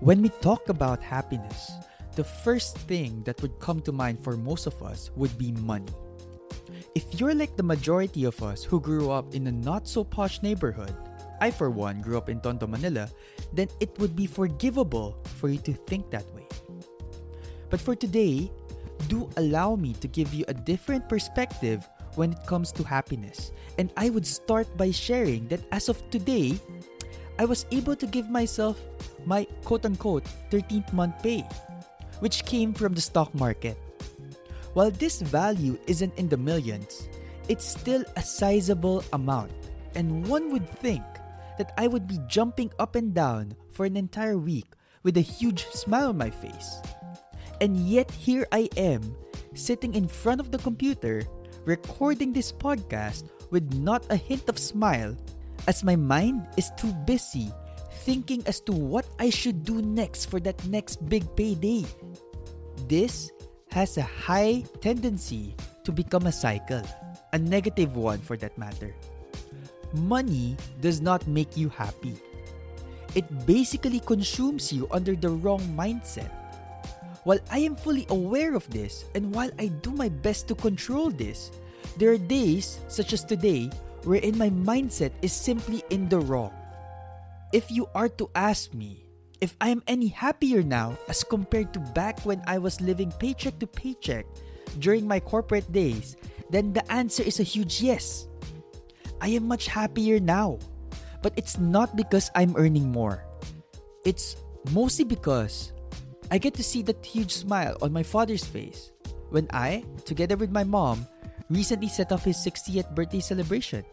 When we talk about happiness, the first thing that would come to mind for most of us would be money. If you're like the majority of us who grew up in a not so posh neighborhood, I for one grew up in Tondo, Manila, then it would be forgivable for you to think that way. But for today, do allow me to give you a different perspective when it comes to happiness. And I would start by sharing that as of today, I was able to give myself my quote unquote 13th month pay, which came from the stock market. While this value isn't in the millions, it's still a sizable amount, and one would think that I would be jumping up and down for an entire week with a huge smile on my face. And yet, here I am, sitting in front of the computer, recording this podcast with not a hint of smile, as my mind is too busy thinking as to what I should do next for that next big payday. This has a high tendency to become a cycle, a negative one for that matter. Money does not make you happy. It basically consumes you under the wrong mindset. While I am fully aware of this, and while I do my best to control this, there are days, such as today, wherein my mindset is simply in the wrong. If you are to ask me if I am any happier now as compared to back when I was living paycheck to paycheck during my corporate days, then the answer is a huge yes. I am much happier now. But it's not because I'm earning more. It's mostly because I get to see that huge smile on my father's face when I, together with my mom, recently set off his 60th birthday celebration.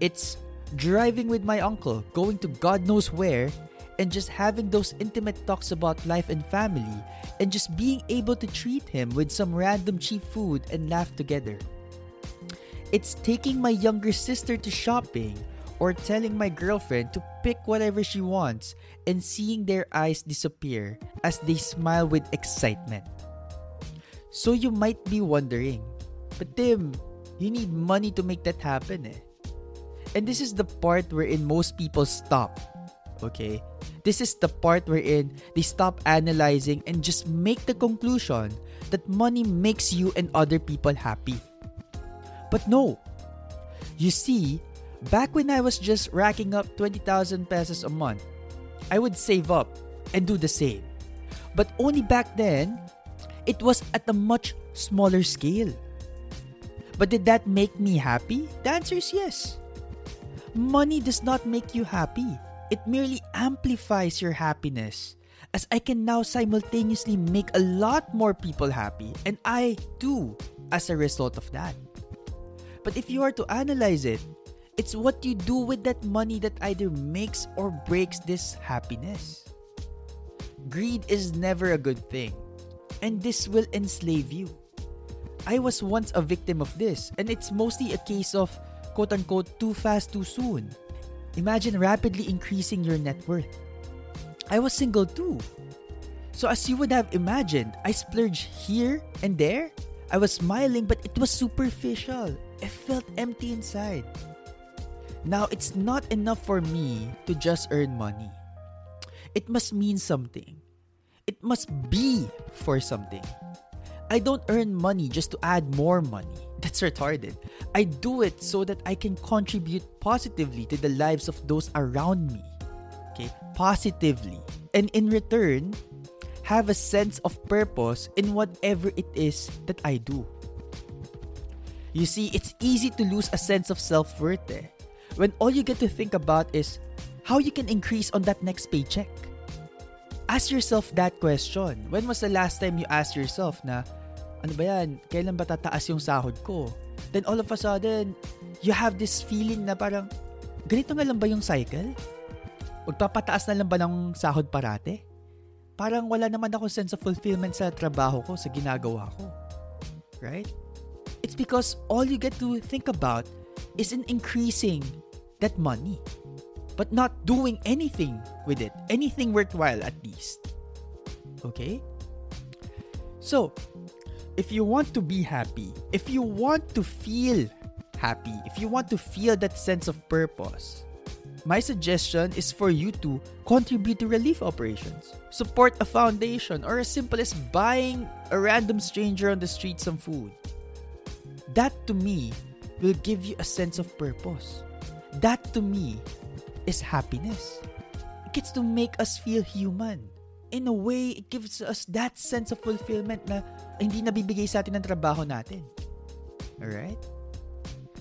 It's driving with my uncle, going to God knows where, and just having those intimate talks about life and family, and just being able to treat him with some random cheap food and laugh together. It's taking my younger sister to shopping or telling my girlfriend to pick whatever she wants and seeing their eyes disappear as they smile with excitement. So you might be wondering, but Tim, you need money to make that happen eh. And this is the part wherein most people stop. Okay? This is the part wherein they stop analyzing and just make the conclusion that money makes you and other people happy. But no. You see, back when I was just racking up 20,000 pesos a month, I would save up and do the same. But only back then, it was at a much smaller scale. But did that make me happy? The answer is yes. Money does not make you happy. It merely amplifies your happiness. As I can now simultaneously make a lot more people happy, and I too, as a result of that. But if you are to analyze it, it's what you do with that money that either makes or breaks this happiness. Greed is never a good thing, and this will enslave you. I was once a victim of this, and it's mostly a case of quote unquote too fast too soon. Imagine rapidly increasing your net worth. I was single too. So, as you would have imagined, I splurged here and there. I was smiling, but it was superficial. I felt empty inside. Now, it's not enough for me to just earn money. It must mean something. It must be for something. I don't earn money just to add more money. That's retarded. I do it so that I can contribute positively to the lives of those around me. Okay? Positively. And in return, have a sense of purpose in whatever it is that I do. You see, it's easy to lose a sense of self worth eh, when all you get to think about is how you can increase on that next paycheck. Ask yourself that question. When was the last time you asked yourself na, ano ba yan, kailan ba tataas yung sahod ko? Then all of a sudden, you have this feeling na parang, ganito nga lang ba yung cycle? Magpapataas na lang ba ng sahod parate? Parang wala naman ako sense of fulfillment sa trabaho ko, sa ginagawa ko. Right? It's because all you get to think about is in increasing that money but not doing anything with it, anything worthwhile at least. Okay? So, if you want to be happy, if you want to feel happy, if you want to feel that sense of purpose, my suggestion is for you to contribute to relief operations, support a foundation, or as simple as buying a random stranger on the street some food. That to me will give you a sense of purpose. That to me is happiness. It gets to make us feel human. In a way, it gives us that sense of fulfillment na hindi nabibigay sa atin ng trabaho natin. Alright?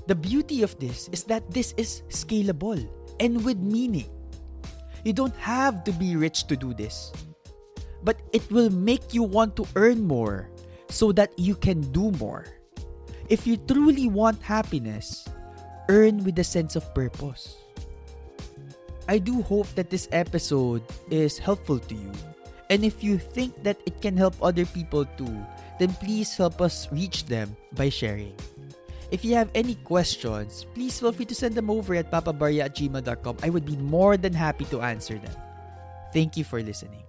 The beauty of this is that this is scalable and with meaning. You don't have to be rich to do this. But it will make you want to earn more so that you can do more. If you truly want happiness, earn with a sense of purpose. I do hope that this episode is helpful to you. And if you think that it can help other people too, then please help us reach them by sharing. If you have any questions, please feel free to send them over at papabarya at gmail.com. I would be more than happy to answer them. Thank you for listening.